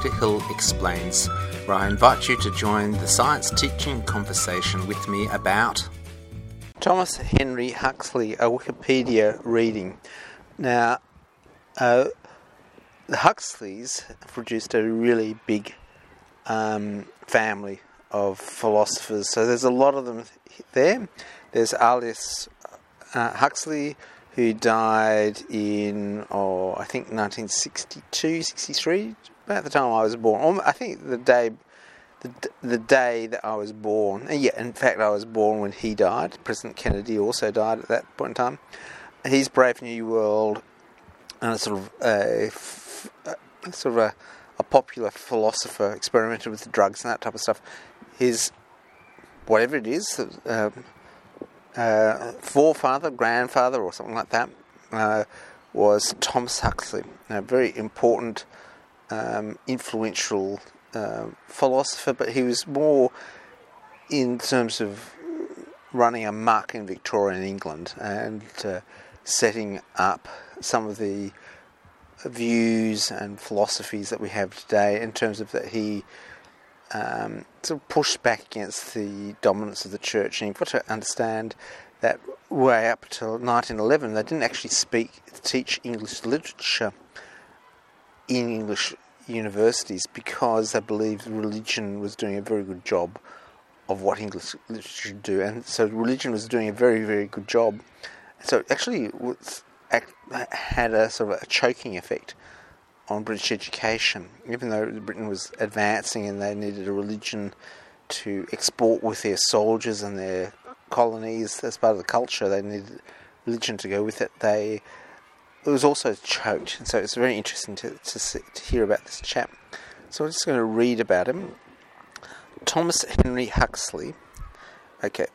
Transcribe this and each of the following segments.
Peter Hill Explains, where I invite you to join the science teaching conversation with me about Thomas Henry Huxley, a Wikipedia reading. Now, uh, the Huxleys produced a really big um, family of philosophers, so there's a lot of them there. There's Aldous uh, Huxley, who died in, oh, I think 1962, 63, about the time I was born. I think the day, the, the day that I was born. And yeah, in fact, I was born when he died. President Kennedy also died at that point in time. His Brave New World, and a sort of a, a sort of a, a popular philosopher, experimented with drugs and that type of stuff. His whatever it is. Um, uh, forefather, grandfather, or something like that, uh, was Thomas Huxley, a very important, um, influential uh, philosopher, but he was more in terms of running a muck in Victorian England and uh, setting up some of the views and philosophies that we have today in terms of that he um, sort of pushed back against the dominance of the church. And you've got to understand that way up till 1911, they didn't actually speak, teach English literature in English universities because they believed religion was doing a very good job of what English literature should do, and so religion was doing a very, very good job. So actually, was, had a sort of a choking effect on British education, even though Britain was advancing and they needed a religion to export with their soldiers and their colonies as part of the culture. They needed religion to go with it. They it was also choked, and so it's very interesting to to, see, to hear about this chap. So I'm just going to read about him. Thomas Henry Huxley, okay,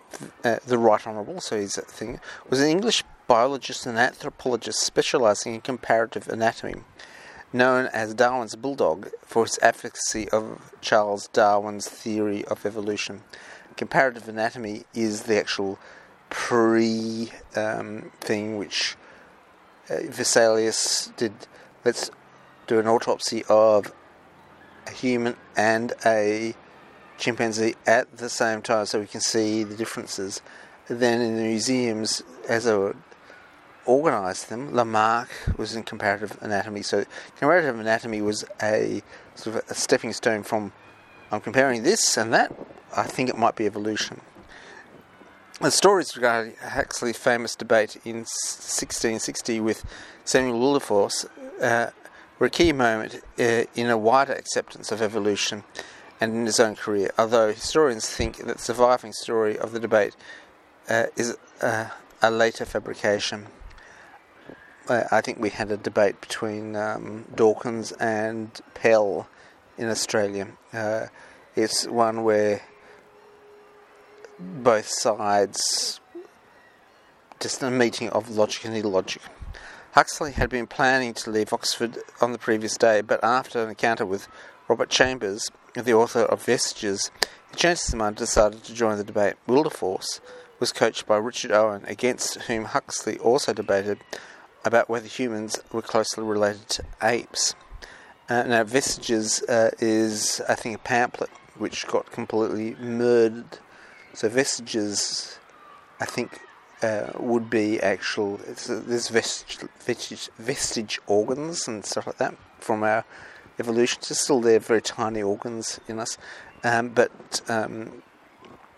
uh, the Right Honourable, so he's a thing, was an English biologist and anthropologist specialising in comparative anatomy known as Darwin's bulldog for his advocacy of Charles Darwin's theory of evolution. Comparative anatomy is the actual pre um, thing which Vesalius did. Let's do an autopsy of a human and a chimpanzee at the same time so we can see the differences. Then in the museums, as a organised them. Lamarck was in comparative anatomy, so comparative anatomy was a sort of a stepping stone from I'm comparing this and that. I think it might be evolution. The stories regarding Huxley's famous debate in 1660 with Samuel Wilberforce uh, were a key moment uh, in a wider acceptance of evolution and in his own career, although historians think that the surviving story of the debate uh, is uh, a later fabrication. I think we had a debate between um, Dawkins and Pell in Australia. Uh, it's one where both sides just a meeting of logic and illogic. Huxley had been planning to leave Oxford on the previous day, but after an encounter with Robert Chambers, the author of Vestiges, he changed his mind and decided to join the debate. Wilberforce was coached by Richard Owen, against whom Huxley also debated about whether humans were closely related to apes. Uh, now, Vestiges uh, is, I think, a pamphlet which got completely murdered. So, Vestiges, I think, uh, would be actual. there's vestige, vestige, vestige, organs and stuff like that from our evolution. It's still there, very tiny organs in us. Um, but um,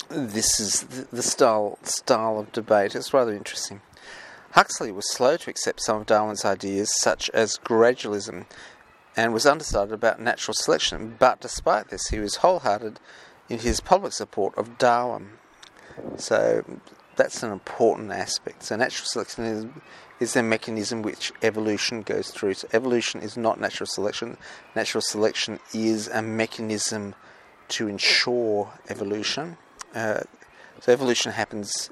this is the, the style style of debate. It's rather interesting. Huxley was slow to accept some of Darwin's ideas, such as gradualism, and was undecided about natural selection, but despite this, he was wholehearted in his public support of Darwin. So that's an important aspect. So natural selection is, is the mechanism which evolution goes through. So evolution is not natural selection. Natural selection is a mechanism to ensure evolution. Uh, so evolution happens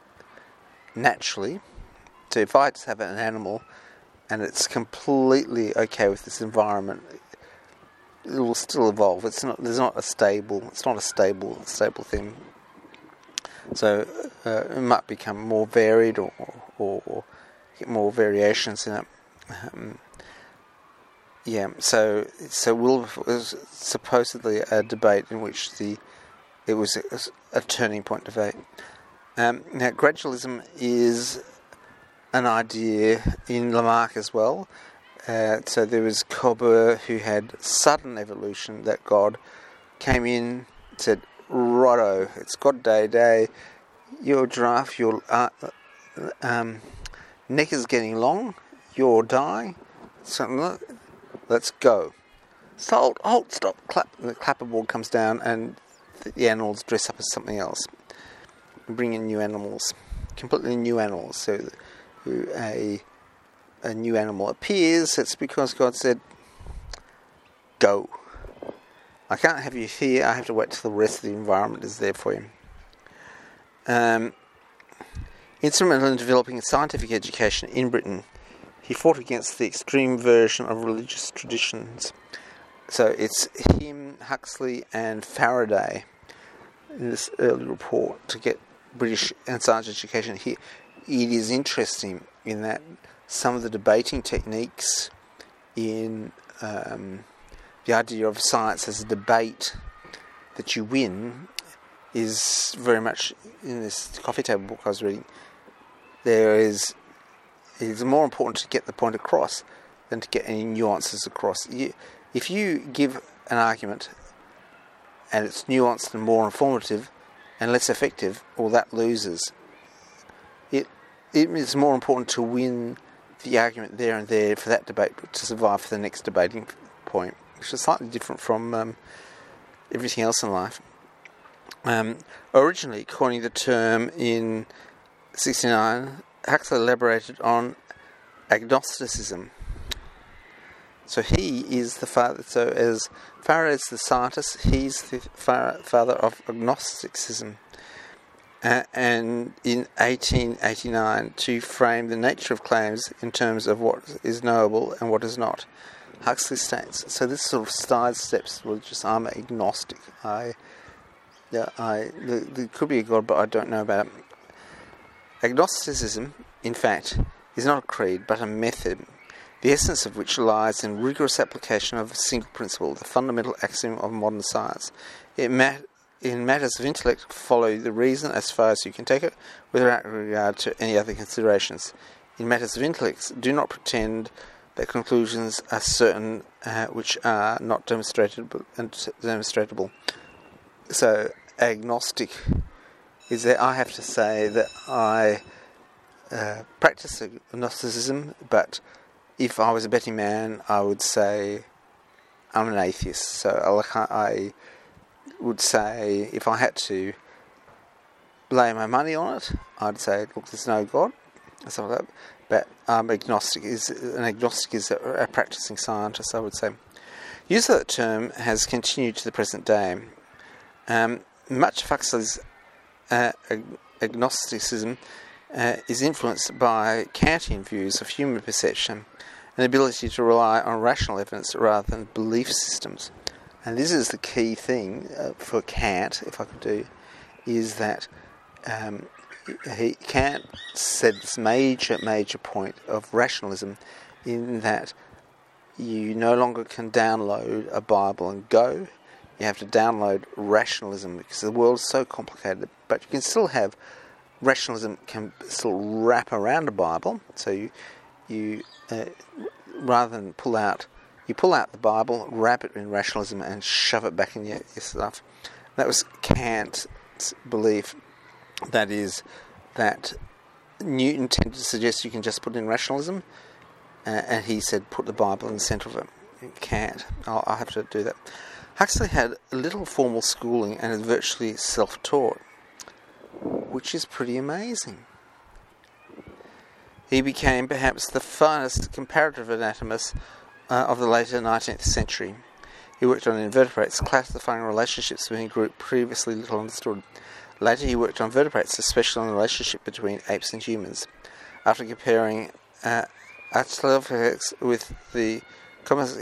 naturally so if I just have an animal and it's completely okay with this environment, it will still evolve. It's not. There's not a stable. It's not a stable stable thing. So uh, it might become more varied or, or, or, get more variations in it. Um, yeah, so so Wilberforce was supposedly a debate in which the it was a, a turning point debate. Um, now, gradualism is an idea in Lamarck as well. Uh, so there was Cobbett who had sudden evolution that God came in, said, "Righto, it's God Day Day. Your giraffe, your uh, um, neck is getting long. You're dying. Something. Let's go." Salt, hold, stop, clap. The clapperboard comes down, and the animals dress up as something else. Bring in new animals, completely new animals. So a a new animal appears, it's because God said, "Go." I can't have you here. I have to wait till the rest of the environment is there for you. Um, instrumental in developing scientific education in Britain, he fought against the extreme version of religious traditions. So it's him, Huxley, and Faraday in this early report to get British and science education here. It is interesting in that some of the debating techniques in um, the idea of science as a debate that you win is very much in this coffee table book I was reading. There is it is more important to get the point across than to get any nuances across. You, if you give an argument and it's nuanced and more informative and less effective, well, that loses. It it is more important to win the argument there and there for that debate to survive for the next debating point, which is slightly different from um, everything else in life. Um, originally, coining the term in 69, Huxley elaborated on agnosticism. So he is the father. So as far as the scientist, he's the father of agnosticism. Uh, and in 1889 to frame the nature of claims in terms of what is knowable and what is not. Huxley states, so this sort of sidesteps religious. I'm agnostic. I, yeah, I, there, could be a God, but I don't know about it. Agnosticism, in fact, is not a creed, but a method, the essence of which lies in rigorous application of a single principle, the fundamental axiom of modern science. It, ma- in matters of intellect, follow the reason as far as you can take it, without regard to any other considerations. In matters of intellect, do not pretend that conclusions are certain uh, which are not demonstrable. demonstrable. So, agnostic is that I have to say that I uh, practice agnosticism, but if I was a betting man, I would say I'm an atheist. So I would say if I had to lay my money on it, I'd say, look, there's no God, stuff like that. But um, agnostic is an agnostic is a, a, practicing scientist, I would say. Use of that term has continued to the present day. Um, much of Huxley's uh, agnosticism uh, is influenced by Kantian views of human perception and ability to rely on rational evidence rather than belief systems. And this is the key thing uh, for Kant, if I could do, is that um, he Kant said this major, major point of rationalism in that you no longer can download a Bible and go. You have to download rationalism because the world is so complicated. But you can still have rationalism can still wrap around a Bible. So you, you uh, rather than pull out you pull out the Bible, wrap it in rationalism, and shove it back in your, your stuff. That was Kant's belief. That is, that Newton tended to suggest you can just put in rationalism, uh, and he said put the Bible in the centre of it. Kant. I'll, I'll have to do that. Huxley had little formal schooling and is virtually self taught, which is pretty amazing. He became perhaps the finest comparative anatomist uh, of the later 19th century. He worked on invertebrates, classifying relationships between groups previously little understood. Later, he worked on vertebrates, especially on the relationship between apes and humans. After comparing uh, with the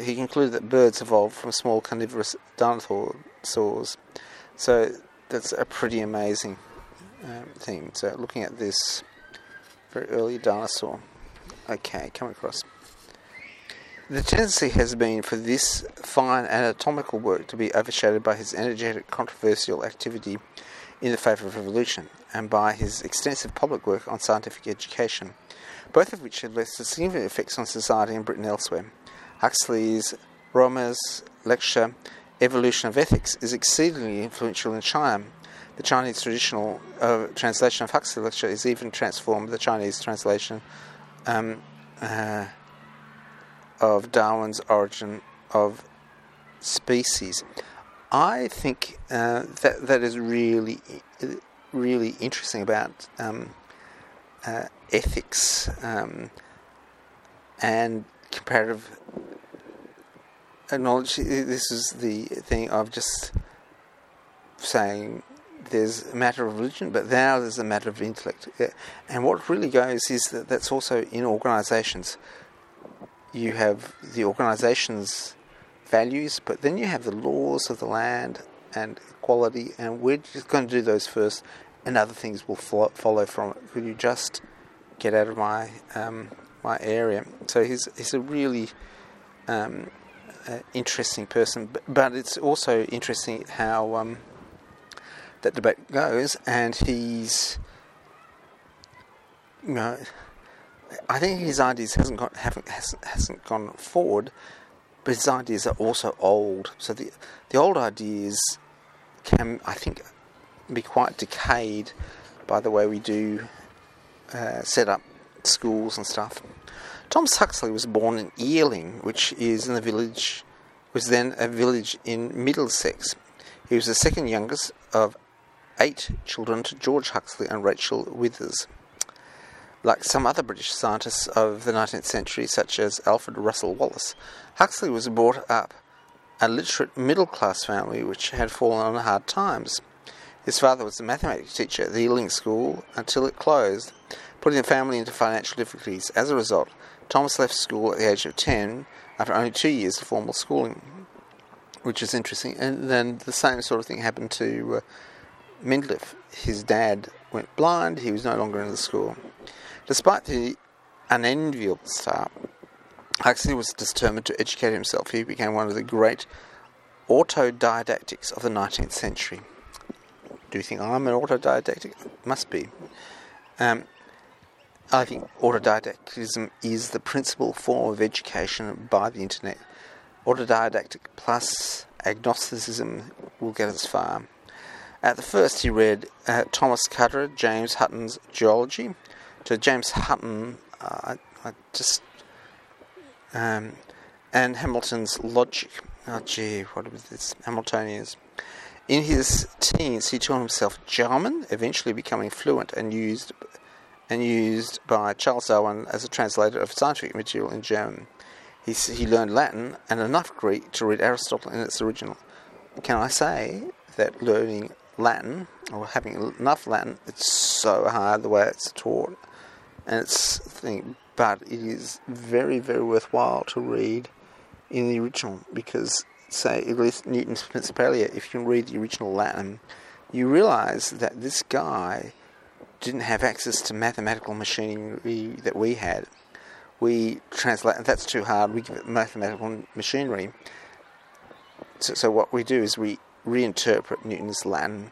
he concluded that birds evolved from small carnivorous dinosaurs. So that's a pretty amazing um, thing. So looking at this very early dinosaur. Okay, come across. The tendency has been for this fine anatomical work to be overshadowed by his energetic controversial activity in the favour of evolution and by his extensive public work on scientific education, both of which have left significant effects on society in Britain and elsewhere. Huxley's Romanes lecture, Evolution of Ethics, is exceedingly influential in China. The Chinese traditional uh, translation of Huxley's lecture is even transformed the Chinese translation um, uh, of Darwin's Origin of Species. I think uh, that that is really, really interesting about um, uh, ethics um, and comparative knowledge. This is the thing of just saying there's a matter of religion, but now there's a matter of intellect. And what really goes is that that's also in organisations you have the organization's values, but then you have the laws of the land and equality, and we're just going to do those first, and other things will follow from it. Could you just get out of my um, my area? So he's he's a really um, uh, interesting person, but, but, it's also interesting how um, that debate goes, and he's you know I think his ideas hasn't haven't hasn't, hasn't gone forward, but his ideas are also old. So the the old ideas can I think be quite decayed by the way we do uh, set up schools and stuff. Thomas Huxley was born in Ealing, which is in the village was then a village in Middlesex. He was the second youngest of eight children to George Huxley and Rachel Withers. Like some other British scientists of the 19th century, such as Alfred Russel Wallace, Huxley was brought up a literate middle class family which had fallen on hard times. His father was a mathematics teacher at the Ealing School until it closed, putting the family into financial difficulties. As a result, Thomas left school at the age of 10 after only two years of formal schooling, which is interesting. And then the same sort of thing happened to uh. His dad went blind, he was no longer in the school. Despite the unenviable start, Huxley was determined to educate himself. He became one of the great autodidactics of the 19th century. Do you think I'm an autodidactic? Must be. Um, I think autodidactism is the principal form of education by the internet. Autodidactic plus agnosticism will get us far. At the first, he read uh, Thomas Cuttered, James Hutton's Geology, to James Hutton, uh, I, I, just um, and Hamilton's logic. Oh, gee, what was this? Hamiltonians. In his teens, he taught himself German, eventually becoming fluent and used and used by Charles Darwin as a translator of scientific material in German. He, he learned Latin and enough Greek to read Aristotle in its original. Can I say that learning Latin or having enough Latin, it's so hard the way it's taught and it's thing, but it is very, very worthwhile to read in the original because, say, at least Newton's Principia, if you read the original Latin, you realize that this guy didn't have access to mathematical machinery that we had. We translate, that's too hard, we give it mathematical machinery. So, so what we do is we reinterpret Newton's Latin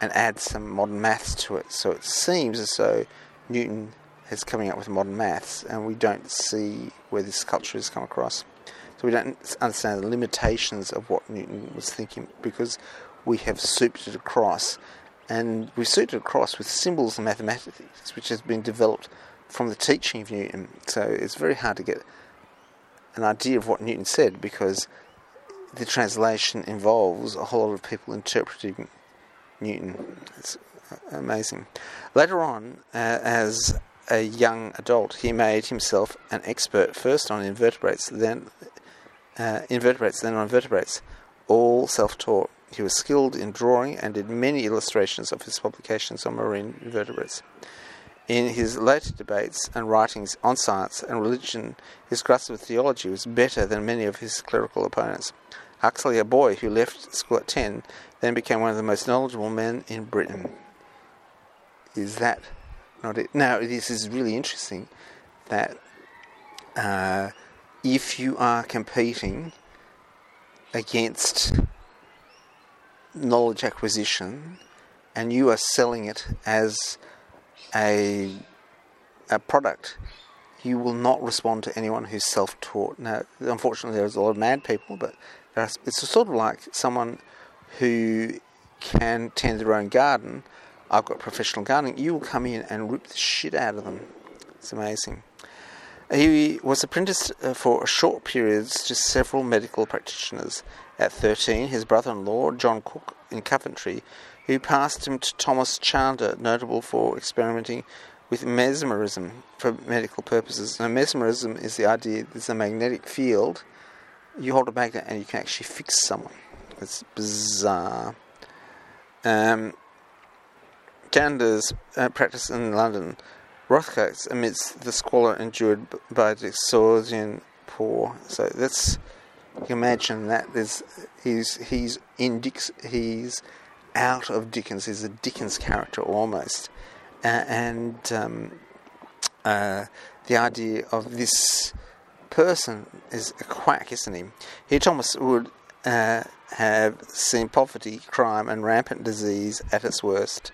and add some modern maths to it. So it seems as though Newton is coming up with modern maths, and we don't see where this culture has come across. So we don't understand the limitations of what Newton was thinking because we have souped it across, and we've souped it across with symbols and mathematics, which has been developed from the teaching of Newton. So it's very hard to get an idea of what Newton said because the translation involves a whole lot of people interpreting Newton. It's amazing. Later on, uh, as a young adult, he made himself an expert first on invertebrates, then uh, invertebrates, then on vertebrates, all self-taught. He was skilled in drawing and did many illustrations of his publications on marine invertebrates. In his later debates and writings on science and religion, his grasp of theology was better than many of his clerical opponents. Huxley, a boy who left school at 10, then became one of the most knowledgeable men in Britain. Is that not it. Now, this is really interesting that uh, if you are competing against knowledge acquisition and you are selling it as a, a product, you will not respond to anyone who's self taught. Now, unfortunately, there's a lot of mad people, but it's sort of like someone who can tend their own garden. I've got professional gardening. You will come in and rip the shit out of them. It's amazing. He was apprenticed uh, for short periods to several medical practitioners. At 13, his brother in law, John Cook, in Coventry, who passed him to Thomas Chandler, notable for experimenting with mesmerism for medical purposes. Now, mesmerism is the idea there's a magnetic field, you hold a magnet and you can actually fix someone. It's bizarre. Um, Chandler's uh, practice in London Rotherhithe amidst the squalor endured by the Dickensian poor. So that's you can imagine that there's he's he's in Dix, he's out of Dickens. He's a Dickens character almost, uh, and um, uh, the idea of this person is a quack, isn't he? Here, Thomas would uh, have seen poverty, crime, and rampant disease at its worst.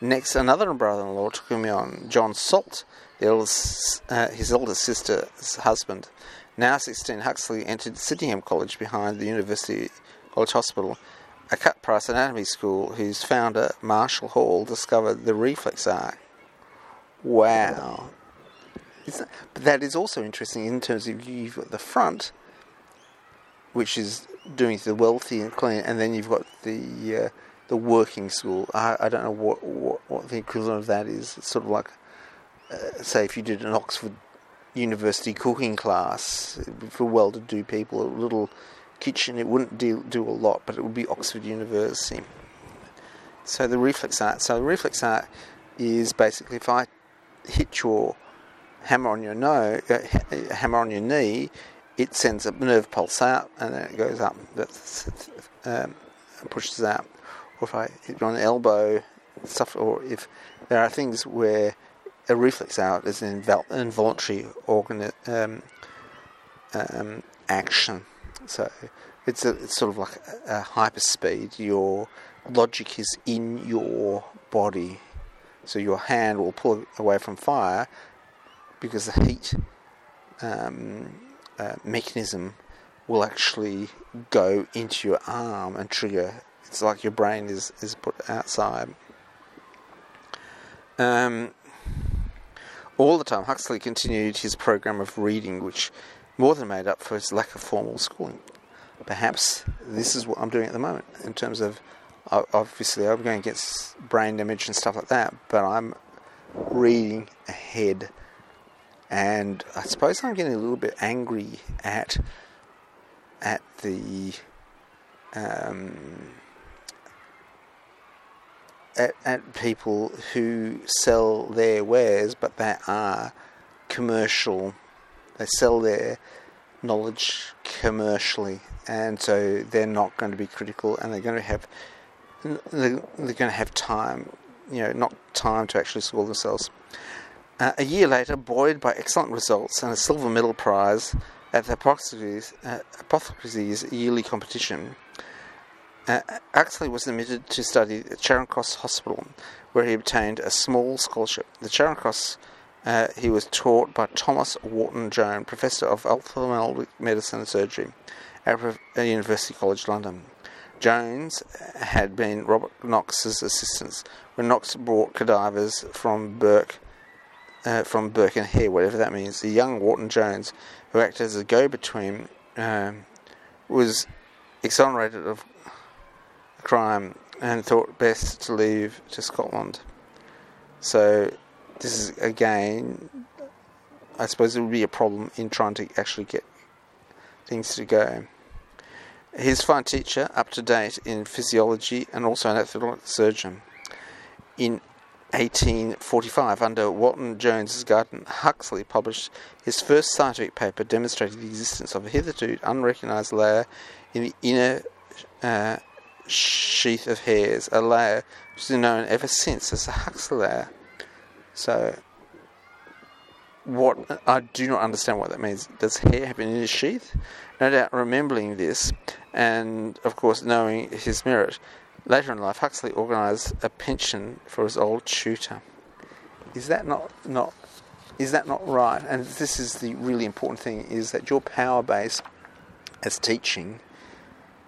Next, another brother-in-law took him on, John Salt, eldest, uh, his eldest sister's husband. Now 16, Huxley entered Sydenham College behind the University College Hospital, a cut-price anatomy school whose founder, Marshall Hall, discovered the reflex arc. Wow. That, but that is also interesting in terms of you've got the front, which is doing the wealthy and clean, and then you've got the uh, the working school. I, I don't know what, what, what the equivalent of that is. It's sort of like, uh, say, if you did an Oxford University cooking class for well-to-do people, a little kitchen. It wouldn't do do a lot, but it would be Oxford University. So the reflex arc. So the reflex arc is basically if I hit your hammer on your nose, uh, hammer on your knee, it sends a nerve pulse out and then it goes up. Um, pushes out or if I hit on the elbow, stuff, or if there are things where a reflex out is an involuntary organ um, um, action. So it's a, it's sort of like a, a hyperspeed. Your logic is in your body, so your hand will pull away from fire because the heat um, uh, mechanism will actually go into your arm and trigger it's like your brain is, is put outside. Um, all the time, Huxley continued his program of reading, which more than made up for his lack of formal schooling. Perhaps this is what I'm doing at the moment in terms of obviously I'm going against brain damage and stuff like that, but I'm reading ahead, and I suppose I'm getting a little bit angry at at the um, at, at people who sell their wares, but they are commercial. They sell their knowledge commercially, and so they're not going to be critical, and they're going to have they're, going to have time, you know, not time to actually school themselves. Uh, a year later, buoyed by excellent results and a silver medal prize at the Apothecaries, uh, Apothecaries yearly competition, uh, Huxley was admitted to study at Charing Cross Hospital, where he obtained a small scholarship. At Charing Cross, uh, he was taught by Thomas Wharton Jones, Professor of Ophthalmic Medicine and Surgery at University College London. Jones had been Robert Knox's assistant when Knox brought cadavers from Burke, uh, from Hare, whatever that means. The young Wharton Jones, who acted as a go-between, um, was exonerated of crime and thought best to leave to Scotland. So this is again, I suppose it would be a problem in trying to actually get things to go. He's a fine teacher, up to date in physiology and also an orthopedic surgeon. In 1845, under Wharton Jones's guidance, Huxley published his first scientific paper demonstrating the existence of a hitherto unrecognized layer in the inner uh, sheath of hairs, a layer which is known ever since as the Huxley layer. So, what I do not understand what that means. Does hair have in his sheath? No doubt, remembering this, and of course knowing his merit, later in life Huxley organised a pension for his old tutor. Is that not not is that not right? And this is the really important thing: is that your power base as teaching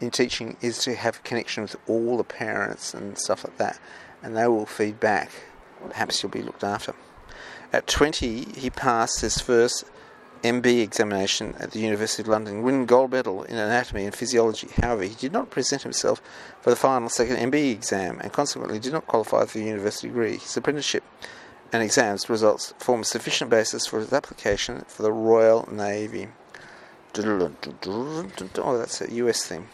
in teaching is to have connection with all the parents and stuff like that, and they will feed back. Perhaps you'll be looked after. At 20, he passed his first MB examination at the University of London, winning gold medal in anatomy and physiology. However, he did not present himself for the final second MB exam and consequently did not qualify for the university degree. His apprenticeship and exams results form a sufficient basis for his application for the Royal Navy. Oh, that's a US thing.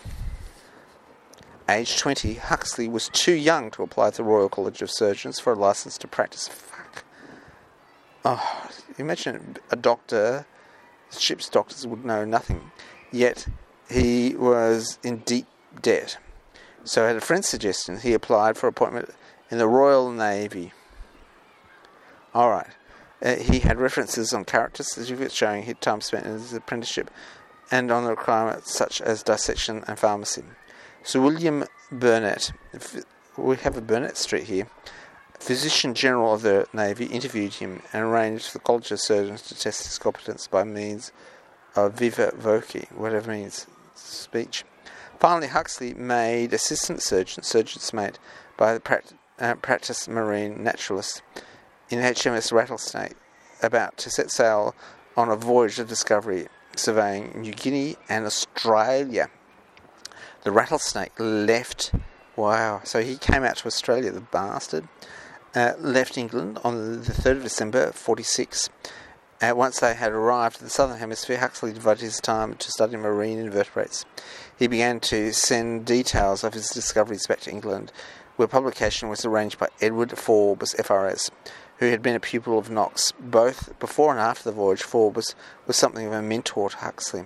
Age 20, Huxley was too young to apply to the Royal College of Surgeons for a license to practice Oh, imagine a doctor, ship's doctors would know nothing. Yet he was in deep debt. So at a friend's suggestion, he applied for appointment in the Royal Navy. All right. Uh, he had references on character certificates showing his time spent in his apprenticeship and on the requirements such as dissection and pharmacy. Sir William Burnett, we have a Burnett Street here, Physician General of the Navy interviewed him and arranged for the College of Surgeons to test his competence by means of viva voce, whatever means speech. Finally, Huxley made assistant surgeon, surgeon's mate, by the uh, practiced marine naturalist in HMS Rattlesnake, about to set sail on a voyage of discovery, surveying New Guinea and Australia. The Rattlesnake left. Wow! So he came out to Australia, the bastard uh, left England on the 3rd of December 46. Uh, once they had arrived in the southern hemisphere, Huxley devoted his time to studying marine invertebrates. He began to send details of his discoveries back to England, where publication was arranged by Edward Forbes, FRS, who had been a pupil of Knox. Both before and after the voyage, Forbes was something of a mentor to Huxley.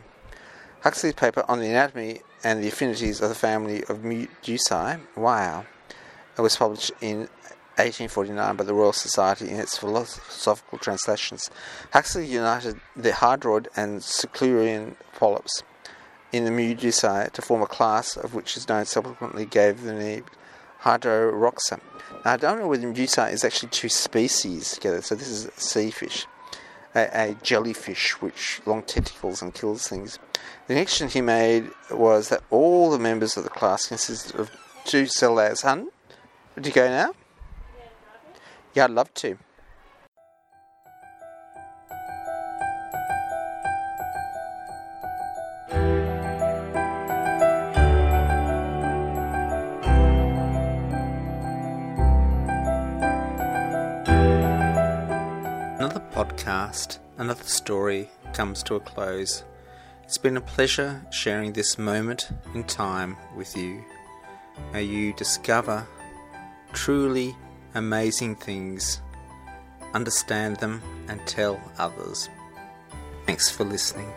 Huxley's paper on the anatomy and the affinities of the family of Medusae, wow, was published in 1849 by the Royal Society in its philosophical transactions. Huxley united the hydroid and Sertularian polyps in the Medusae to form a class of which is known subsequently gave the name Hydrozoa. Now, I don't know whether Medusa is actually two species together, so this is a sea fish, a, a jellyfish which long tentacles and kills things. The connection he made was that all the members of the class consisted of two cell layers. Hun, would you go now? Yeah, I'd love to. Another podcast, another story comes to a close. It's been a pleasure sharing this moment in time with you. May you discover truly amazing things, understand them, and tell others. Thanks for listening.